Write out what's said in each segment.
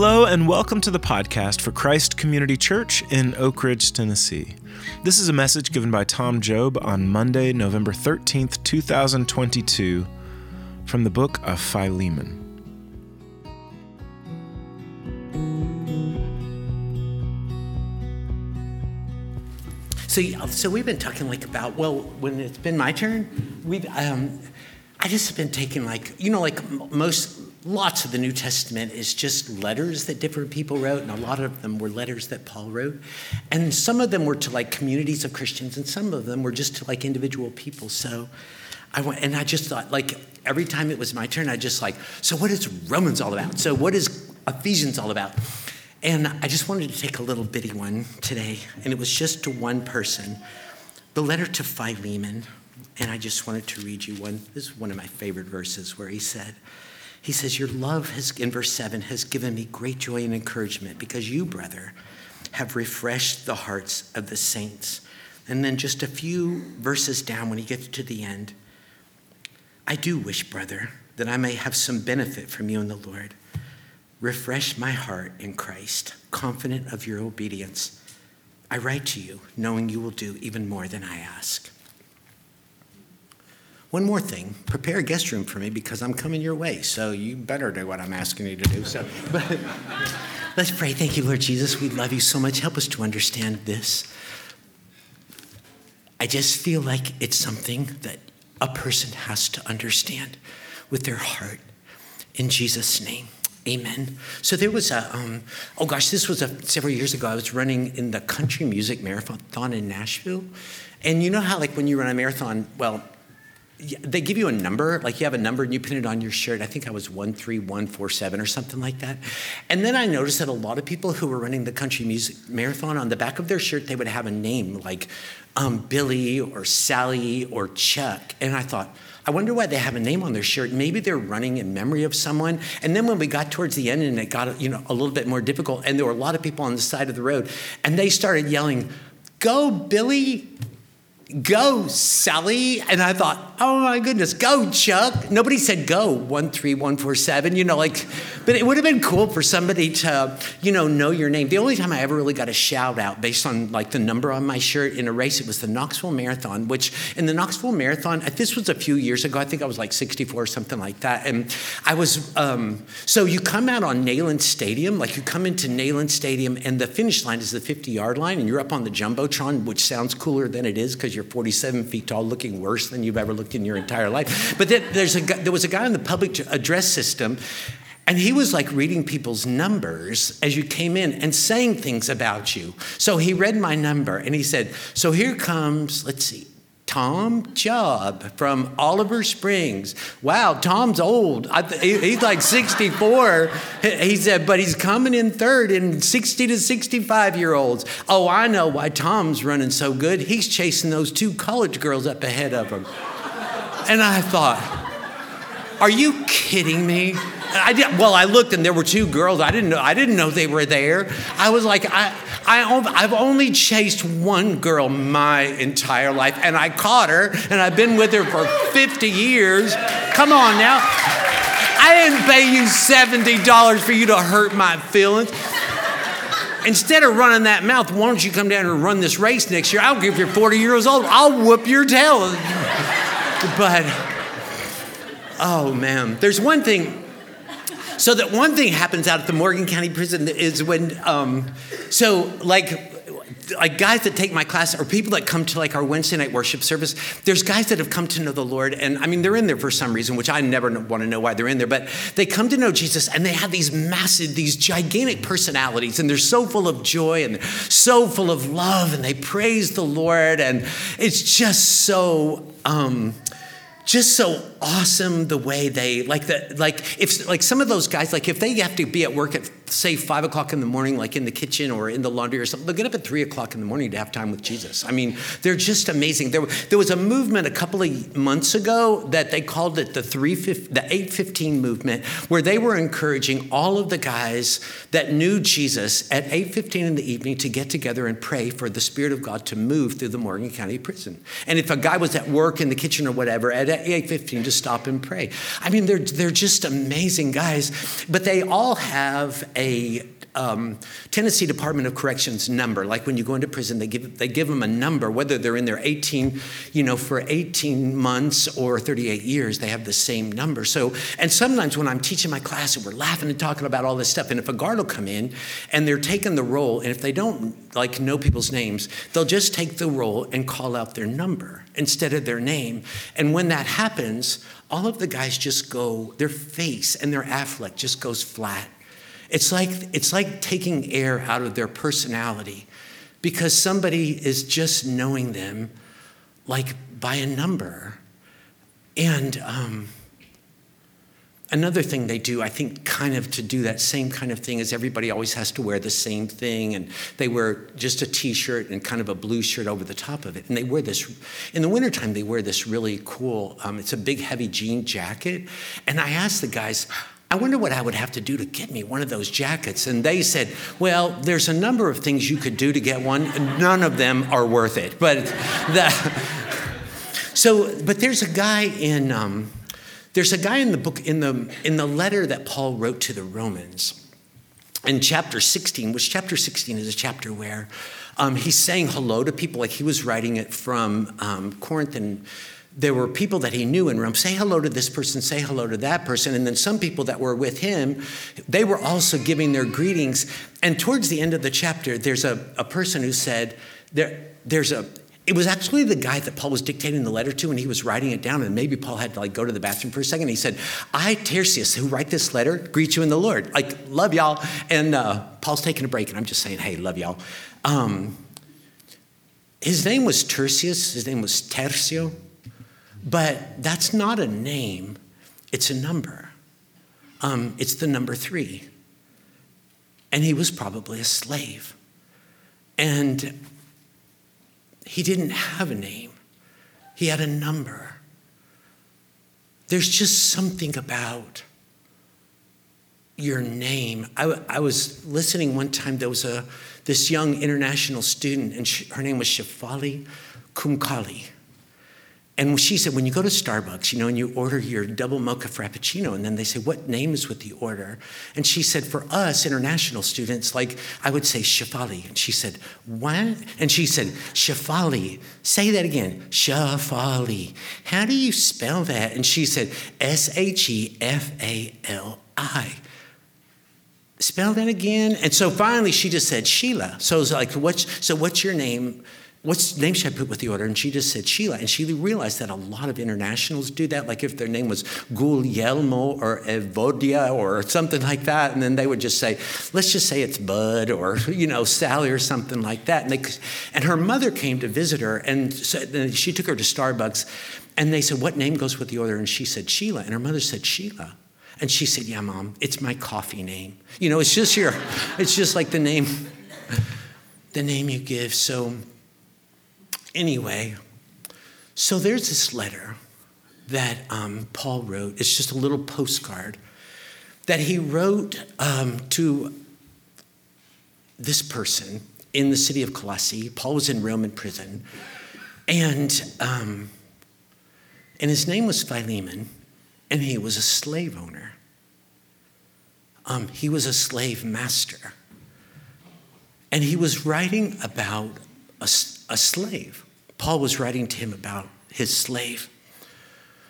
Hello, and welcome to the podcast for Christ Community Church in Oak Ridge, Tennessee. This is a message given by Tom Job on Monday, November 13th, 2022, from the book of Philemon. So, so we've been talking like about well, when it's been my turn, we've um, I just have been taking like you know like most lots of the New Testament is just letters that different people wrote, and a lot of them were letters that Paul wrote. And some of them were to like communities of Christians, and some of them were just to like individual people. So I went, and I just thought, like, every time it was my turn, I just like, so what is Romans all about? So what is Ephesians all about? And I just wanted to take a little bitty one today, and it was just to one person the letter to Philemon. And I just wanted to read you one. This is one of my favorite verses where he said, he says, Your love has, in verse 7, has given me great joy and encouragement because you, brother, have refreshed the hearts of the saints. And then just a few verses down when he gets to the end, I do wish, brother, that I may have some benefit from you in the Lord. Refresh my heart in Christ, confident of your obedience. I write to you, knowing you will do even more than I ask. One more thing, prepare a guest room for me because I'm coming your way. So you better do what I'm asking you to do. So, but let's pray. Thank you, Lord Jesus. We love you so much. Help us to understand this. I just feel like it's something that a person has to understand with their heart. In Jesus' name. Amen. So there was a, um, oh gosh, this was a, several years ago. I was running in the country music marathon in Nashville. And you know how, like, when you run a marathon, well, they give you a number, like you have a number and you pin it on your shirt. I think I was 13147 or something like that. And then I noticed that a lot of people who were running the country music marathon, on the back of their shirt, they would have a name like um, Billy or Sally or Chuck. And I thought, I wonder why they have a name on their shirt. Maybe they're running in memory of someone. And then when we got towards the end and it got you know a little bit more difficult, and there were a lot of people on the side of the road, and they started yelling, "Go, Billy! Go, Sally. And I thought, oh my goodness, go, Chuck. Nobody said go, 13147, you know, like, but it would have been cool for somebody to, you know, know your name. The only time I ever really got a shout out based on like the number on my shirt in a race, it was the Knoxville Marathon, which in the Knoxville Marathon, this was a few years ago. I think I was like 64 or something like that. And I was, um, so you come out on Neyland Stadium, like you come into Neyland Stadium, and the finish line is the 50 yard line, and you're up on the Jumbotron, which sounds cooler than it is because you're 47 feet tall, looking worse than you've ever looked in your entire life. But then there's a, there was a guy in the public address system, and he was like reading people's numbers as you came in and saying things about you. So he read my number and he said, So here comes, let's see, Tom Job from Oliver Springs. Wow, Tom's old. he's like 64. He said, but he's coming in third in 60 to 65 year olds. Oh, I know why Tom's running so good. He's chasing those two college girls up ahead of him. And I thought, are you kidding me? I did, well, I looked and there were two girls. I didn't know. I didn't know they were there. I was like, I, I, I've only chased one girl my entire life, and I caught her, and I've been with her for 50 years. Come on now. I didn't pay you $70 for you to hurt my feelings. Instead of running that mouth, why don't you come down and run this race next year? I don't care if you're 40 years old, I'll whoop your tail. But, oh man, there's one thing so that one thing happens out at the Morgan County Prison is when, um, so like, like guys that take my class or people that come to like our Wednesday night worship service, there's guys that have come to know the Lord, and I mean they're in there for some reason, which I never want to know why they're in there, but they come to know Jesus and they have these massive, these gigantic personalities, and they're so full of joy and so full of love, and they praise the Lord, and it's just so. Um, just so awesome the way they like that like if like some of those guys like if they have to be at work at say five o'clock in the morning like in the kitchen or in the laundry or something they'll get up at three o'clock in the morning to have time with jesus. I mean they're just amazing. There, there was a movement a couple of months ago that they called it the 3 the 815 movement where they were encouraging all of the guys that knew jesus at 815 in the evening to get together and pray for the spirit of god to move through the morgan county prison. And if a guy was at work in the kitchen or whatever at 815 to stop and pray. I mean, they're, they're just amazing guys, but they all have a um, Tennessee Department of Corrections number. Like when you go into prison, they give they give them a number, whether they're in there 18, you know, for 18 months or 38 years, they have the same number. So, and sometimes when I'm teaching my class and we're laughing and talking about all this stuff, and if a guard will come in and they're taking the roll, and if they don't like know people's names, they'll just take the roll and call out their number instead of their name. And when that happens, all of the guys just go, their face and their affect just goes flat. It's like, it's like taking air out of their personality because somebody is just knowing them like by a number. And um, another thing they do, I think, kind of to do that same kind of thing is everybody always has to wear the same thing. And they wear just a t shirt and kind of a blue shirt over the top of it. And they wear this, in the wintertime, they wear this really cool, um, it's a big, heavy jean jacket. And I asked the guys, I wonder what I would have to do to get me one of those jackets. And they said, Well, there's a number of things you could do to get one. None of them are worth it. But the, so, but there's a guy in, um, there's a guy in the book, in the, in the letter that Paul wrote to the Romans in chapter 16, which chapter 16 is a chapter where um, he's saying hello to people, like he was writing it from um, Corinth and there were people that he knew in Rome. Say hello to this person, say hello to that person. And then some people that were with him, they were also giving their greetings. And towards the end of the chapter, there's a, a person who said, there, there's a, it was actually the guy that Paul was dictating the letter to, and he was writing it down. And maybe Paul had to like go to the bathroom for a second. He said, "I, Tertius, who write this letter, greet you in the Lord. Like, love y'all." And uh, Paul's taking a break, and I'm just saying, "Hey, love y'all." Um, his name was Tertius. His name was Tertio. But that's not a name, it's a number. Um, it's the number three. And he was probably a slave. And he didn't have a name, he had a number. There's just something about your name. I, I was listening one time, there was a, this young international student, and she, her name was Shefali Kumkali. And she said, when you go to Starbucks, you know, and you order your double mocha frappuccino, and then they say, what name is with the order? And she said, for us international students, like I would say Shafali. And she said, what? And she said, Shefali. Say that again. Shafali. How do you spell that? And she said, S H E F A L I spell that again and so finally she just said sheila so it's like what's so what's your name what's name should I put with the order? And she just said Sheila. And she realized that a lot of internationals do that. Like if their name was Guglielmo or Evodia or something like that. And then they would just say, let's just say it's Bud or, you know, Sally or something like that. And, they, and her mother came to visit her and so, she took her to Starbucks. And they said, what name goes with the order? And she said, Sheila. And her mother said, Sheila. And she said, yeah, mom, it's my coffee name. You know, it's just your, it's just like the name, the name you give. So, anyway, so there's this letter that um, Paul wrote. It's just a little postcard that he wrote um, to this person in the city of Colossae. Paul was in Roman prison, and um, and his name was Philemon, and he was a slave owner. Um, he was a slave master, and he was writing about a, a slave. Paul was writing to him about his slave,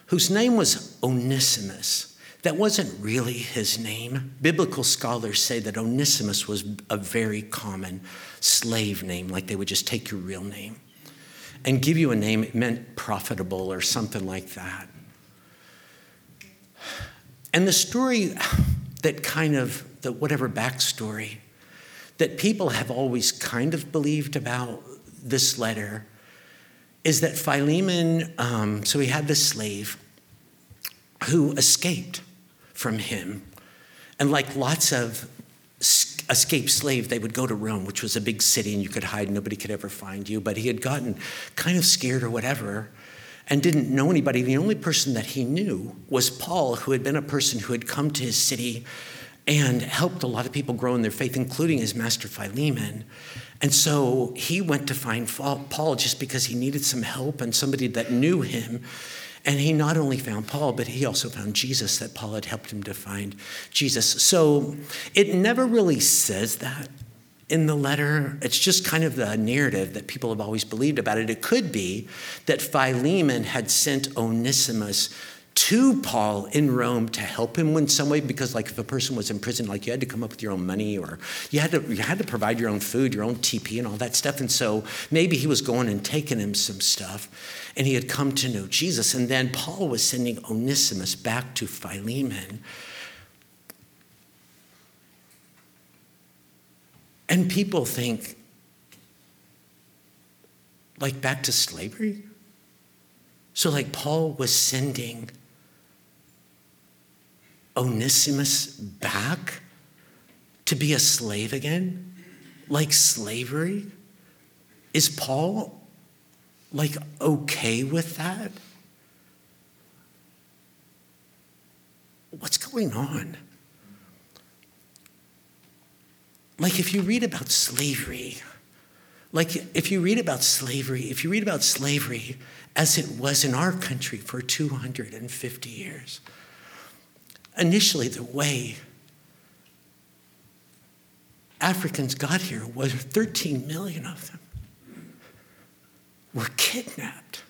whose name was Onesimus. That wasn't really his name. Biblical scholars say that Onesimus was a very common slave name, like they would just take your real name and give you a name, it meant profitable or something like that. And the story that kind of, the whatever backstory that people have always kind of believed about this letter is that Philemon, um, so he had this slave who escaped from him. And like lots of escaped slaves, they would go to Rome, which was a big city and you could hide, nobody could ever find you. But he had gotten kind of scared or whatever and didn't know anybody. The only person that he knew was Paul, who had been a person who had come to his city and helped a lot of people grow in their faith, including his master Philemon. And so he went to find Paul just because he needed some help and somebody that knew him. And he not only found Paul, but he also found Jesus, that Paul had helped him to find Jesus. So it never really says that in the letter. It's just kind of the narrative that people have always believed about it. It could be that Philemon had sent Onesimus to Paul in Rome to help him in some way because like if a person was in prison like you had to come up with your own money or you had to you had to provide your own food your own TP and all that stuff. And so maybe he was going and taking him some stuff and he had come to know Jesus. And then Paul was sending Onesimus back to Philemon. And people think like back to slavery? So like Paul was sending Onesimus back to be a slave again? Like slavery? Is Paul like okay with that? What's going on? Like, if you read about slavery, like, if you read about slavery, if you read about slavery as it was in our country for 250 years, initially the way Africans got here was 13 million of them were kidnapped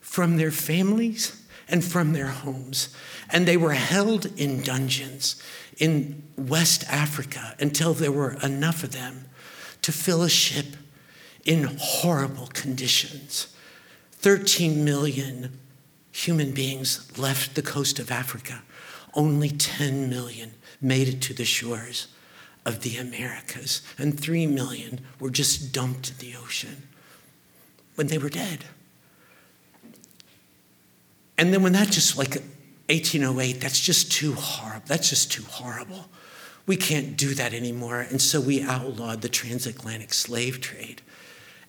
from their families and from their homes. And they were held in dungeons in West Africa until there were enough of them to fill a ship in horrible conditions. 13 million human beings left the coast of Africa only 10 million made it to the shores of the Americas, and 3 million were just dumped in the ocean when they were dead. And then when that just like 1808, that's just too horrible. That's just too horrible. We can't do that anymore. And so we outlawed the transatlantic slave trade.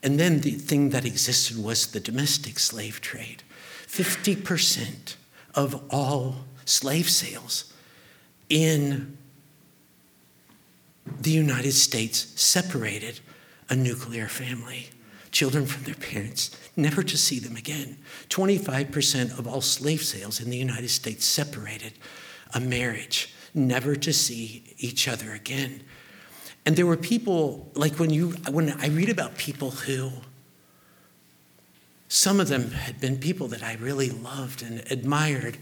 And then the thing that existed was the domestic slave trade. 50% of all slave sales in the United States separated a nuclear family, children from their parents, never to see them again. 25% of all slave sales in the United States separated a marriage, never to see each other again. And there were people, like when you when I read about people who some of them had been people that I really loved and admired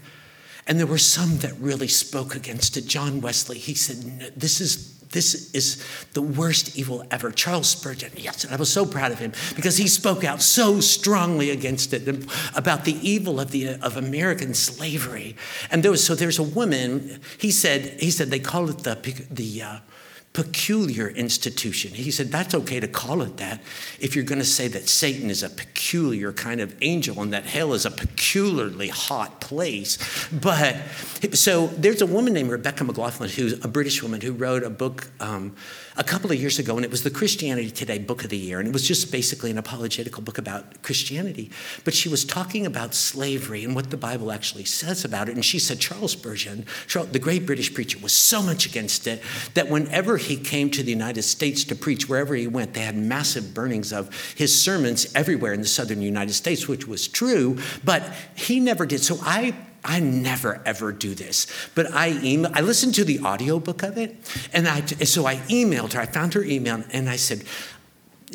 and there were some that really spoke against it. John Wesley, he said, This is this is the worst evil ever. Charles Spurgeon, yes, and I was so proud of him because he spoke out so strongly against it about the evil of the of American slavery. And there was so there's a woman. He said he said they call it the the uh, peculiar institution. He said, that's okay to call it that if you're going to say that Satan is a peculiar kind of angel and that hell is a peculiarly hot place. But so there's a woman named Rebecca McLaughlin, who's a British woman who wrote a book um, a couple of years ago, and it was the Christianity Today Book of the Year. And it was just basically an apologetical book about Christianity. But she was talking about slavery and what the Bible actually says about it. And she said Charles Spurgeon, the great British preacher, was so much against it that whenever he came to the United States to preach, wherever he went, they had massive burnings of his sermons everywhere in the southern United States, which was true, but he never did. So I I never ever do this. But I email, I listened to the audiobook of it, and I so I emailed her. I found her email, and I said,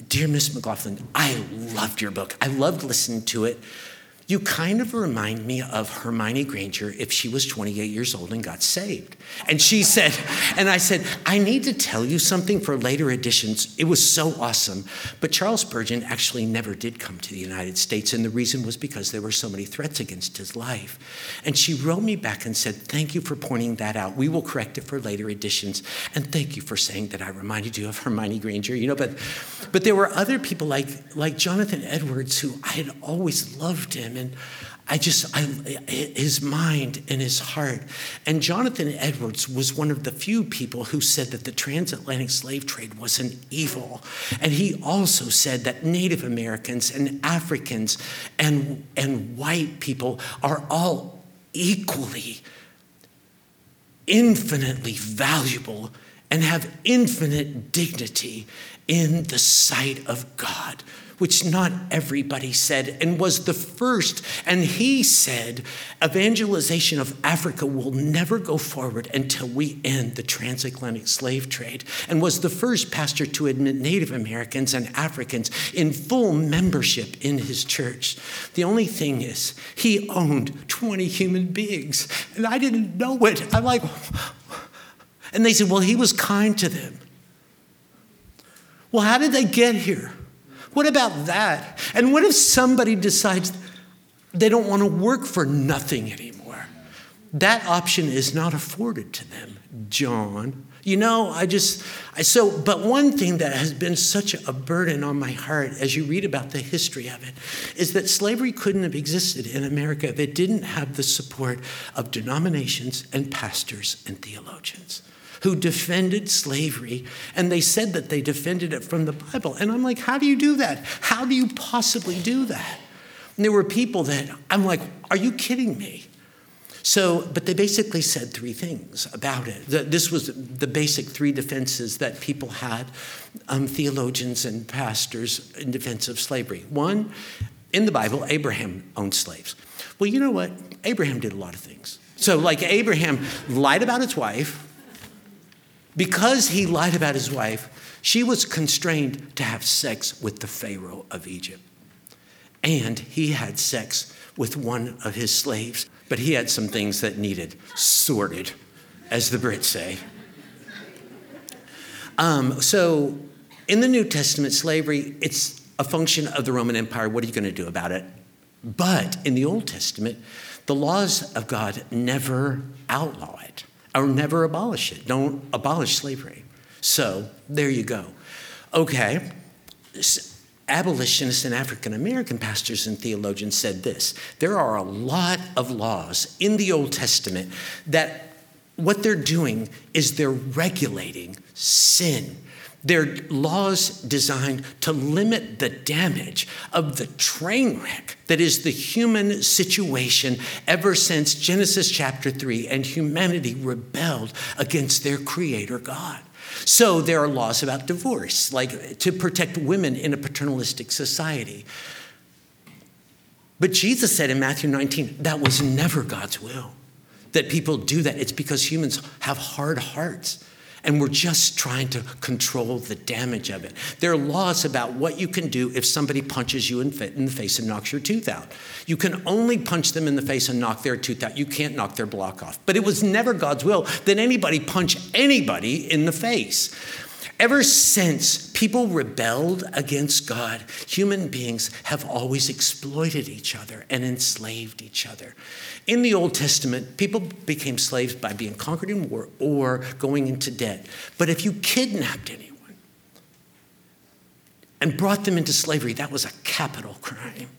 "Dear Miss McLaughlin, I loved your book. I loved listening to it." You kind of remind me of Hermione Granger if she was 28 years old and got saved. And she said, and I said, I need to tell you something for later editions. It was so awesome. But Charles Spurgeon actually never did come to the United States. And the reason was because there were so many threats against his life. And she wrote me back and said, Thank you for pointing that out. We will correct it for later editions. And thank you for saying that I reminded you of Hermione Granger. You know, but but there were other people like like Jonathan Edwards who I had always loved him and I just, I, his mind and his heart. And Jonathan Edwards was one of the few people who said that the transatlantic slave trade was an evil. And he also said that Native Americans and Africans and, and white people are all equally, infinitely valuable and have infinite dignity in the sight of God which not everybody said, and was the first. And he said, evangelization of Africa will never go forward until we end the transatlantic slave trade, and was the first pastor to admit Native Americans and Africans in full membership in his church. The only thing is, he owned 20 human beings, and I didn't know it. I'm like, and they said, well, he was kind to them. Well, how did they get here? What about that? And what if somebody decides they don't want to work for nothing anymore? That option is not afforded to them, John. You know, I just, I, so, but one thing that has been such a burden on my heart as you read about the history of it is that slavery couldn't have existed in America if it didn't have the support of denominations and pastors and theologians who defended slavery, and they said that they defended it from the Bible. And I'm like, how do you do that? How do you possibly do that? And there were people that I'm like, are you kidding me? So, but they basically said three things about it. This was the basic three defenses that people had, um, theologians and pastors, in defense of slavery. One, in the Bible, Abraham owned slaves. Well, you know what? Abraham did a lot of things. So, like Abraham lied about his wife, because he lied about his wife, she was constrained to have sex with the Pharaoh of Egypt. And he had sex with one of his slaves, but he had some things that needed sorted, as the Brits say. Um, so, in the New Testament, slavery, it's a function of the Roman Empire. What are you going to do about it? But in the Old Testament, the laws of God never outlaw it or never abolish it. Don't abolish slavery. So there you go. Okay. Abolitionists and African American pastors and theologians said this there are a lot of laws in the Old Testament that what they're doing is they're regulating sin they're laws designed to limit the damage of the train wreck that is the human situation ever since Genesis chapter 3 and humanity rebelled against their creator God. So there are laws about divorce, like to protect women in a paternalistic society. But Jesus said in Matthew 19, that was never God's will. That people do that. It's because humans have hard hearts and we're just trying to control the damage of it. There are laws about what you can do if somebody punches you in, the face and knocks your tooth out. You can only punch them in the face and knock their tooth out. You can't knock their block off. But it was never God's will that anybody punch anybody in the face. Ever since people rebelled against God, human beings have always exploited each other and enslaved each other. In the Old Testament, people became slaves by being conquered in war or going into debt. But if you kidnapped anyone and brought them into slavery, that was a capital crime.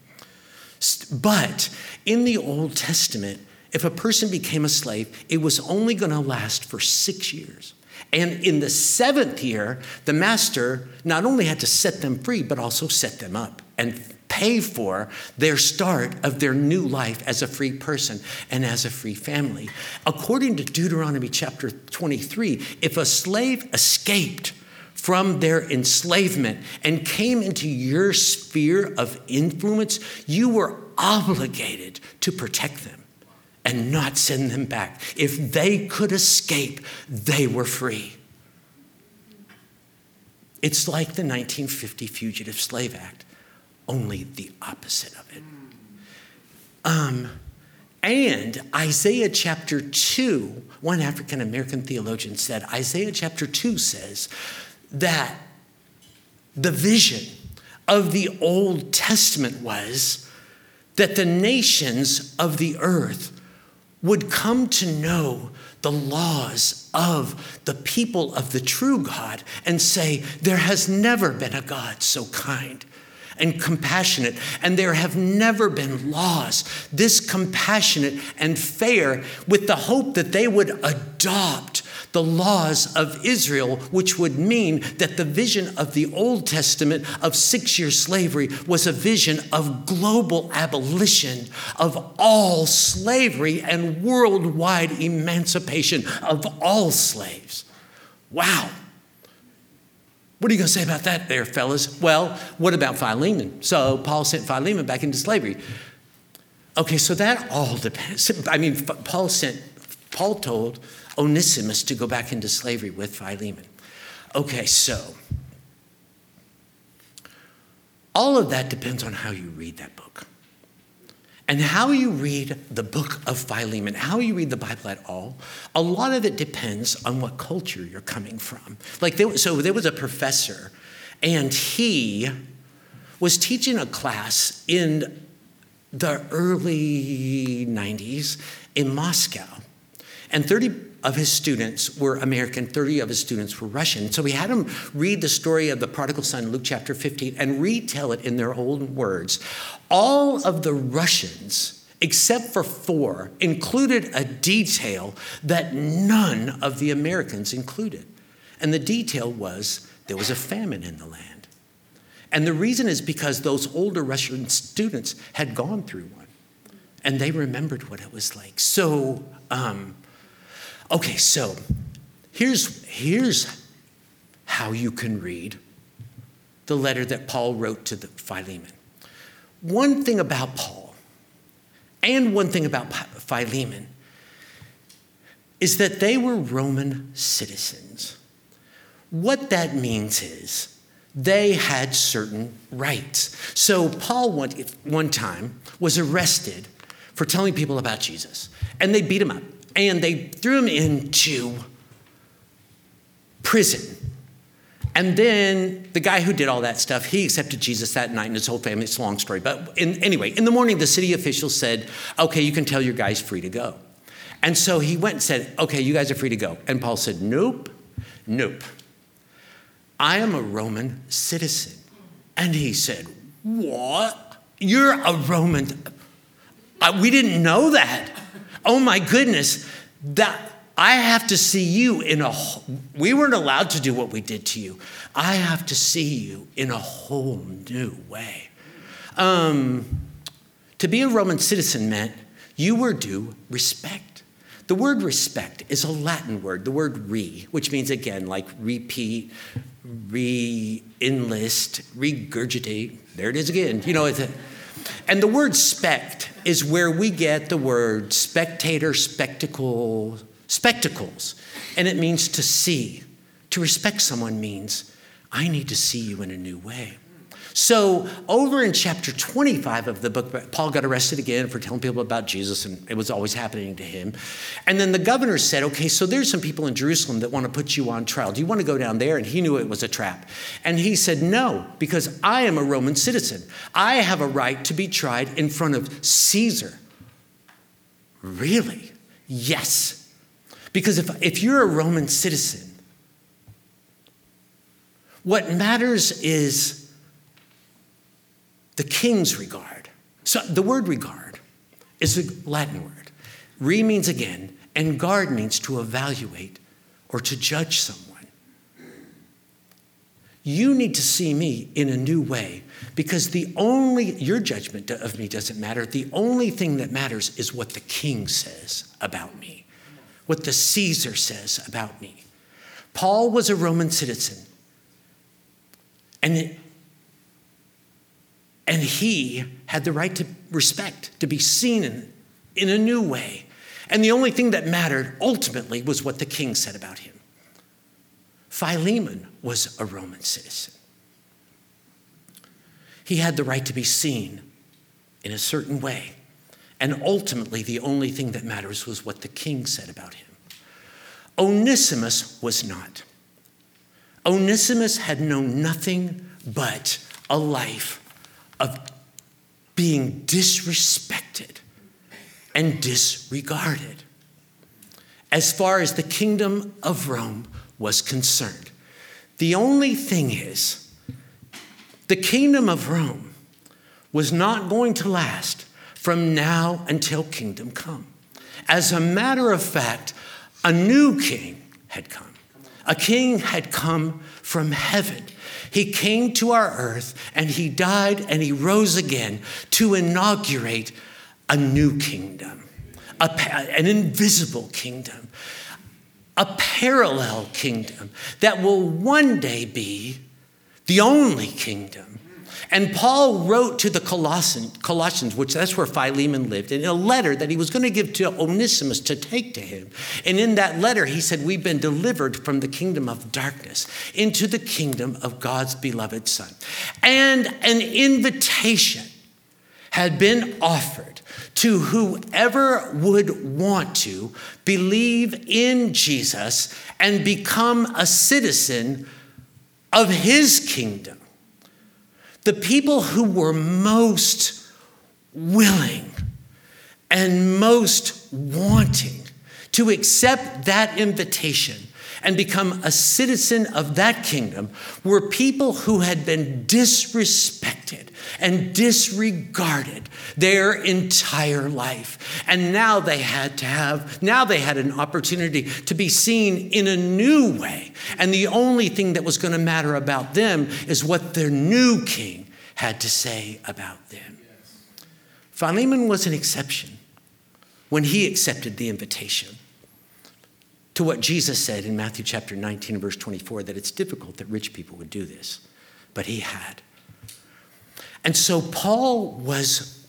But in the Old Testament, if a person became a slave, it was only going to last for six years. And in the seventh year, the master not only had to set them free, but also set them up and pay for their start of their new life as a free person and as a free family. According to Deuteronomy chapter 23, if a slave escaped from their enslavement and came into your sphere of influence, you were obligated to protect them and not send them back. If they could escape, they were free. It's like the 1950 Fugitive Slave Act, only the opposite of it. Um, and Isaiah chapter 2, one African American theologian said, Isaiah chapter 2 says that the vision of the Old Testament was that the nations of the earth would come to know the laws of the people of the true God and say, There has never been a God so kind and compassionate, and there have never been laws this compassionate and fair, with the hope that they would adopt the laws of Israel, which would mean that the vision of the Old Testament of six year slavery was a vision of global abolition of all slavery and worldwide emancipation of all slaves. Wow. What are you going to say about that, there, fellas? Well, what about Philemon? So Paul sent Philemon back into slavery. Okay, so that all depends. I mean, Paul sent, Paul told Onesimus to go back into slavery with Philemon. Okay, so all of that depends on how you read that book. And how you read the book of Philemon, how you read the Bible at all, a lot of it depends on what culture you're coming from. Like, there, so there was a professor, and he was teaching a class in the early 90s in Moscow. And 30 of his students were American, 30 of his students were Russian. So we had him read the story of the prodigal son, Luke chapter 15, and retell it in their own words. All of the Russians, except for four, included a detail that none of the Americans included. And the detail was there was a famine in the land. And the reason is because those older Russian students had gone through one and they remembered what it was like. So, um, okay, so here's, here's how you can read the letter that Paul wrote to the Philemon. One thing about Paul and one thing about Philemon is that they were Roman citizens. What that means is they had certain rights. So Paul one, one time was arrested for telling people about Jesus, and they beat him up, and they threw him into prison. And then the guy who did all that stuff, he accepted Jesus that night and his whole family. It's a long story. But in, anyway, in the morning, the city officials said, okay, you can tell your guys free to go. And so he went and said, okay, you guys are free to go. And Paul said, nope, nope. I am a Roman citizen. And he said, What? You're a Roman. Uh, we didn't know that. Oh my goodness. That I have to see you in a we weren't allowed to do what we did to you. I have to see you in a whole new way. Um, to be a Roman citizen meant you were due respect. The word respect is a Latin word, the word re, which means again like repeat, re enlist, regurgitate. There it is again. You know, it's a, and the word spect is where we get the word spectator, spectacle, spectacles. And it means to see. To respect someone means, I need to see you in a new way. So, over in chapter 25 of the book, Paul got arrested again for telling people about Jesus, and it was always happening to him. And then the governor said, Okay, so there's some people in Jerusalem that want to put you on trial. Do you want to go down there? And he knew it was a trap. And he said, No, because I am a Roman citizen. I have a right to be tried in front of Caesar. Really? Yes. Because if, if you're a Roman citizen, what matters is the king's regard. So the word regard is a Latin word. Re means again, and guard means to evaluate or to judge someone. You need to see me in a new way because the only, your judgment of me doesn't matter. The only thing that matters is what the king says about me, what the Caesar says about me. Paul was a Roman citizen. And and he had the right to respect, to be seen in, in a new way. And the only thing that mattered ultimately was what the king said about him. Philemon was a Roman citizen. He had the right to be seen in a certain way. And ultimately, the only thing that matters was what the king said about him. Onesimus was not. Onesimus had known nothing but a life of being disrespected and disregarded as far as the kingdom of Rome was concerned. The only thing is, the kingdom of Rome was not going to last from now until kingdom come. As a matter of fact, a new king had come. A king had come from heaven he came to our earth and he died and he rose again to inaugurate a new kingdom, a, an invisible kingdom. a parallel kingdom that will one day be the only kingdom. And Paul wrote to the Colossians, which that's where Philemon lived, in a letter that he was going to give to Onesimus to take to him. And in that letter, he said, We've been delivered from the kingdom of darkness into the kingdom of God's beloved Son. And an invitation had been offered to whoever would want to believe in Jesus and become a citizen of his kingdom. The people who were most willing and most wanting to accept that invitation and become a citizen of that kingdom were people who had been disrespected and disregarded their entire life. And now they had to have, now they had an opportunity to be seen in a new way. And the only thing that was going to matter about them is what their new king had to say about them. Philemon was an exception when he accepted the invitation to what Jesus said in Matthew chapter 19, verse 24, that it's difficult that rich people would do this, but he had. And so Paul was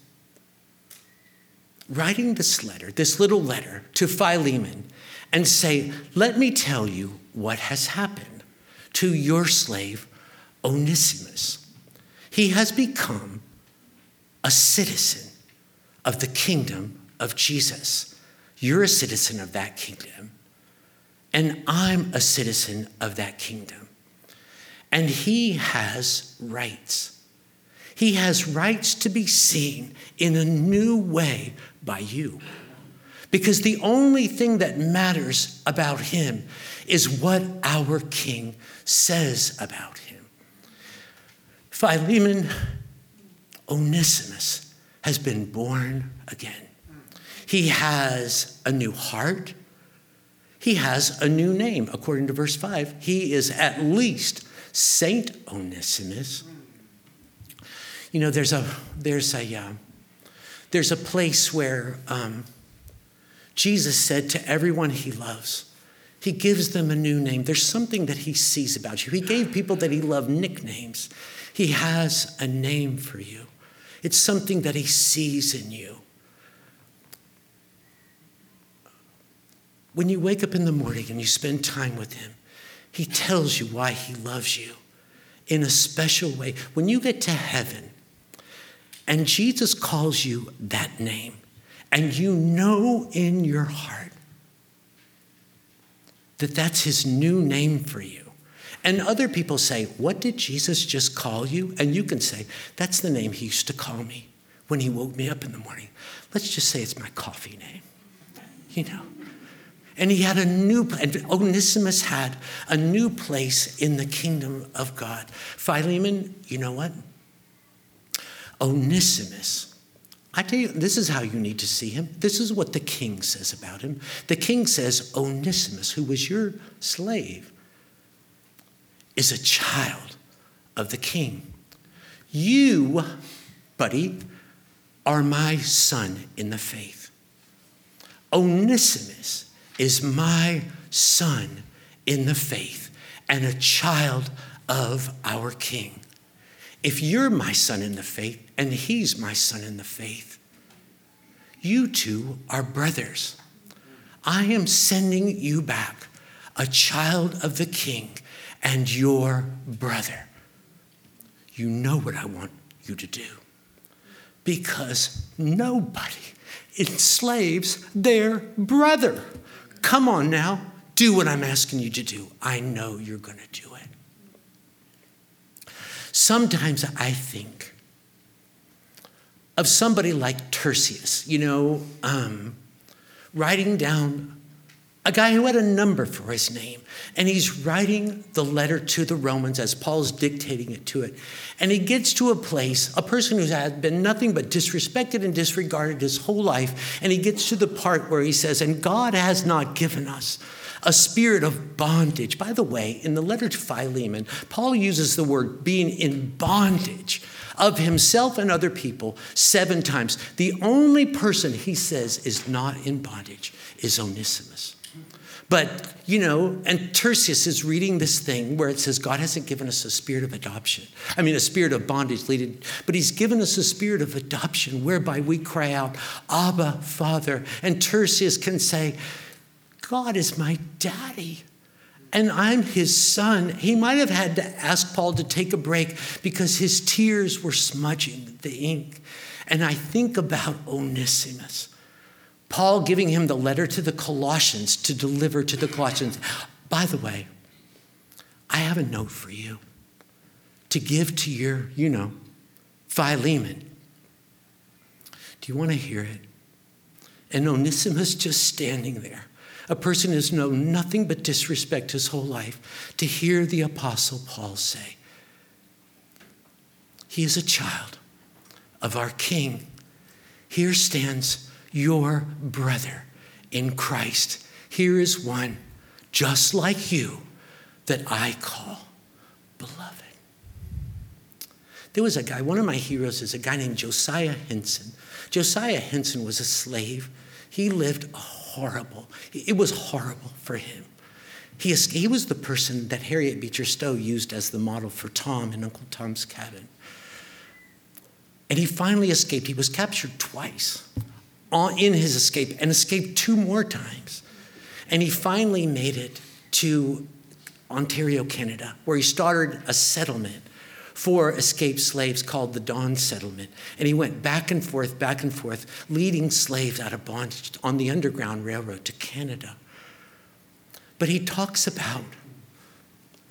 writing this letter, this little letter to Philemon, and say, Let me tell you what has happened to your slave, Onesimus. He has become a citizen of the kingdom of Jesus. You're a citizen of that kingdom and I'm a citizen of that kingdom. And he has rights. He has rights to be seen in a new way by you. Because the only thing that matters about him is what our king says about him. Philemon Onesimus has been born again. He has a new heart he has a new name. According to verse 5, he is at least Saint Onesimus. You know, there's a, there's a, uh, there's a place where um, Jesus said to everyone he loves, he gives them a new name. There's something that he sees about you. He gave people that he loved nicknames. He has a name for you. It's something that he sees in you. When you wake up in the morning and you spend time with Him, He tells you why He loves you in a special way. When you get to heaven and Jesus calls you that name, and you know in your heart that that's His new name for you. And other people say, What did Jesus just call you? And you can say, That's the name He used to call me when He woke me up in the morning. Let's just say it's my coffee name. You know, and he had a new, and Onesimus had a new place in the kingdom of God. Philemon, you know what? Onesimus, I tell you, this is how you need to see him. This is what the king says about him. The king says, Onesimus, who was your slave, is a child of the king. You, buddy, are my son in the faith. Onesimus is my son in the faith and a child of our King. If you're my son in the faith and he's my son in the faith, you two are brothers. I am sending you back a child of the King and your brother. You know what I want you to do. Because nobody enslaves their brother. Come on now, do what I'm asking you to do. I know you're going to do it. Sometimes I think of somebody like Tertius, you know, um, writing down a guy who had a number for his name. And he's writing the letter to the Romans as Paul's dictating it to it. And he gets to a place, a person who had been nothing but disrespected and disregarded his whole life. And he gets to the part where he says, And God has not given us a spirit of bondage. By the way, in the letter to Philemon, Paul uses the word being in bondage of himself and other people seven times. The only person he says is not in bondage is Onesimus. But, you know, and Tertius is reading this thing where it says God hasn't given us a spirit of adoption. I mean, a spirit of bondage, leading, but He's given us a spirit of adoption whereby we cry out, Abba, Father. And Tertius can say, God is my daddy and I'm his son. He might have had to ask Paul to take a break because his tears were smudging the ink. And I think about Onesimus. Paul giving him the letter to the Colossians to deliver to the Colossians. By the way, I have a note for you to give to your, you know, Philemon. Do you want to hear it? And Onesimus just standing there a person has known nothing but disrespect his whole life, to hear the Apostle Paul say, He is a child of our King. Here stands your brother in Christ. Here is one just like you that I call beloved. There was a guy, one of my heroes is a guy named Josiah Henson. Josiah Henson was a slave. He lived a horrible. It was horrible for him. He, he was the person that Harriet Beecher Stowe used as the model for Tom in Uncle Tom's Cabin. And he finally escaped. He was captured twice in his escape and escaped two more times. And he finally made it to Ontario, Canada, where he started a settlement for escaped slaves called the Dawn Settlement. And he went back and forth, back and forth, leading slaves out of bondage on the Underground Railroad to Canada. But he talks about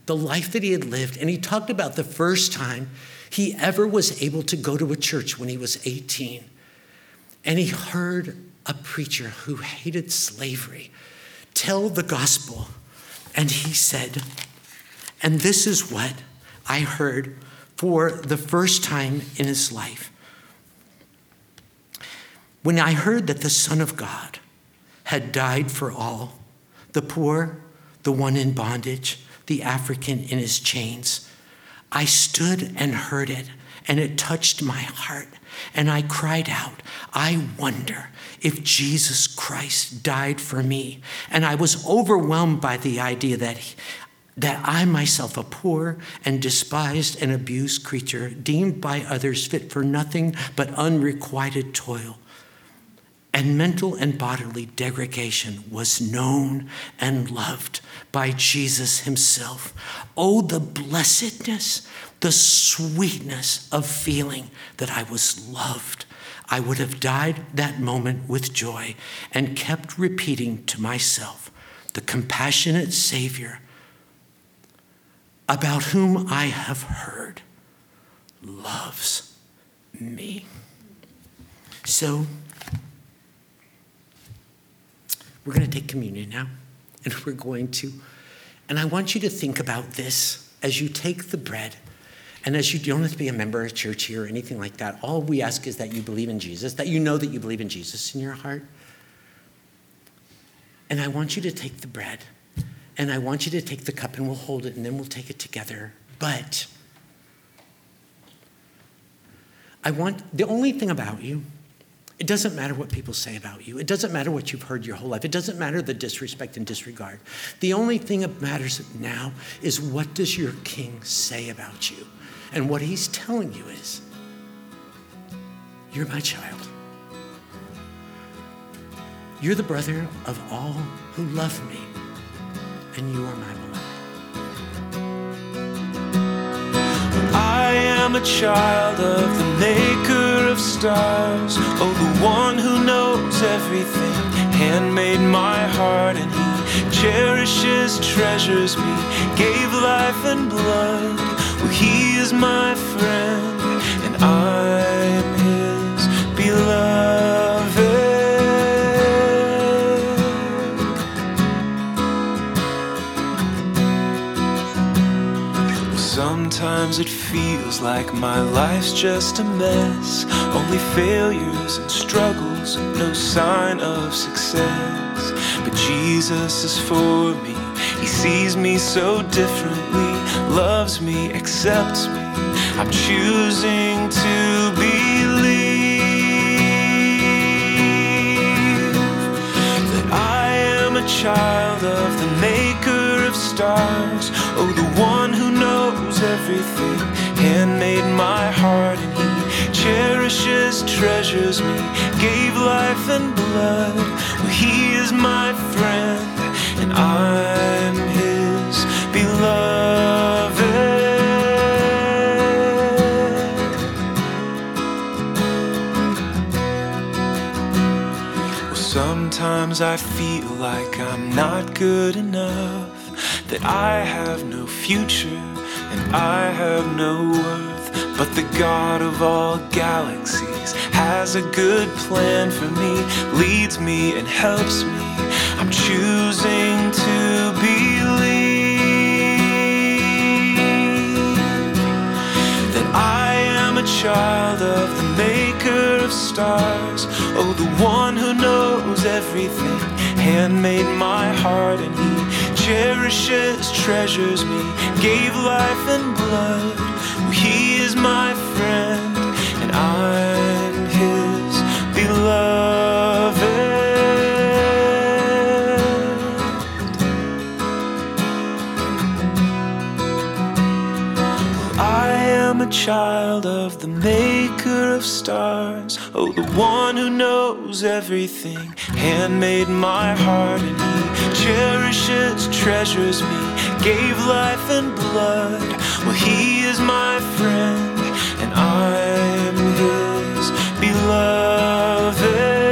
the life that he had lived, and he talked about the first time he ever was able to go to a church when he was 18. And he heard a preacher who hated slavery tell the gospel. And he said, and this is what I heard for the first time in his life. When I heard that the Son of God had died for all, the poor, the one in bondage, the African in his chains, I stood and heard it, and it touched my heart. And I cried out, I wonder if Jesus Christ died for me. And I was overwhelmed by the idea that that I myself, a poor and despised and abused creature, deemed by others fit for nothing but unrequited toil and mental and bodily degradation, was known and loved by Jesus himself. Oh, the blessedness, the sweetness of feeling that I was loved. I would have died that moment with joy and kept repeating to myself, the compassionate Savior about whom I have heard loves me. So, we're going to take communion now, and we're going to, and I want you to think about this as you take the bread. And as you don't have to be a member of church here or anything like that, all we ask is that you believe in Jesus, that you know that you believe in Jesus in your heart. And I want you to take the bread and I want you to take the cup and we'll hold it and then we'll take it together. But I want the only thing about you, it doesn't matter what people say about you. It doesn't matter what you've heard your whole life. It doesn't matter the disrespect and disregard. The only thing that matters now is what does your king say about you? And what he's telling you is, you're my child. You're the brother of all who love me and you are my beloved. I am a child of the maker of stars, oh, the one who knows everything, handmade my heart, and he cherishes, treasures me, gave life and blood. Well, he is my friend, and I Sometimes it feels like my life's just a mess. Only failures and struggles, no sign of success. But Jesus is for me. He sees me so differently, loves me, accepts me. I'm choosing to handmade my heart, and he cherishes, treasures me, gave life and blood. Well, he is my friend, and I'm his beloved. Sometimes I feel like I'm not good enough, that I have no future I have no worth. But the God of all galaxies has a good plan for me, leads me and helps me. I'm choosing to believe that I am a child of the maker of stars. Oh, the one who knows everything, handmade my heart, and he cherishes, treasures me, gave life and blood. He is my friend, and I'm his beloved. I am a child of the maker of stars. Oh, the one who knows everything, handmade my heart, and he cherishes, treasures me, gave life and blood. Well, he is my friend, and I'm his beloved.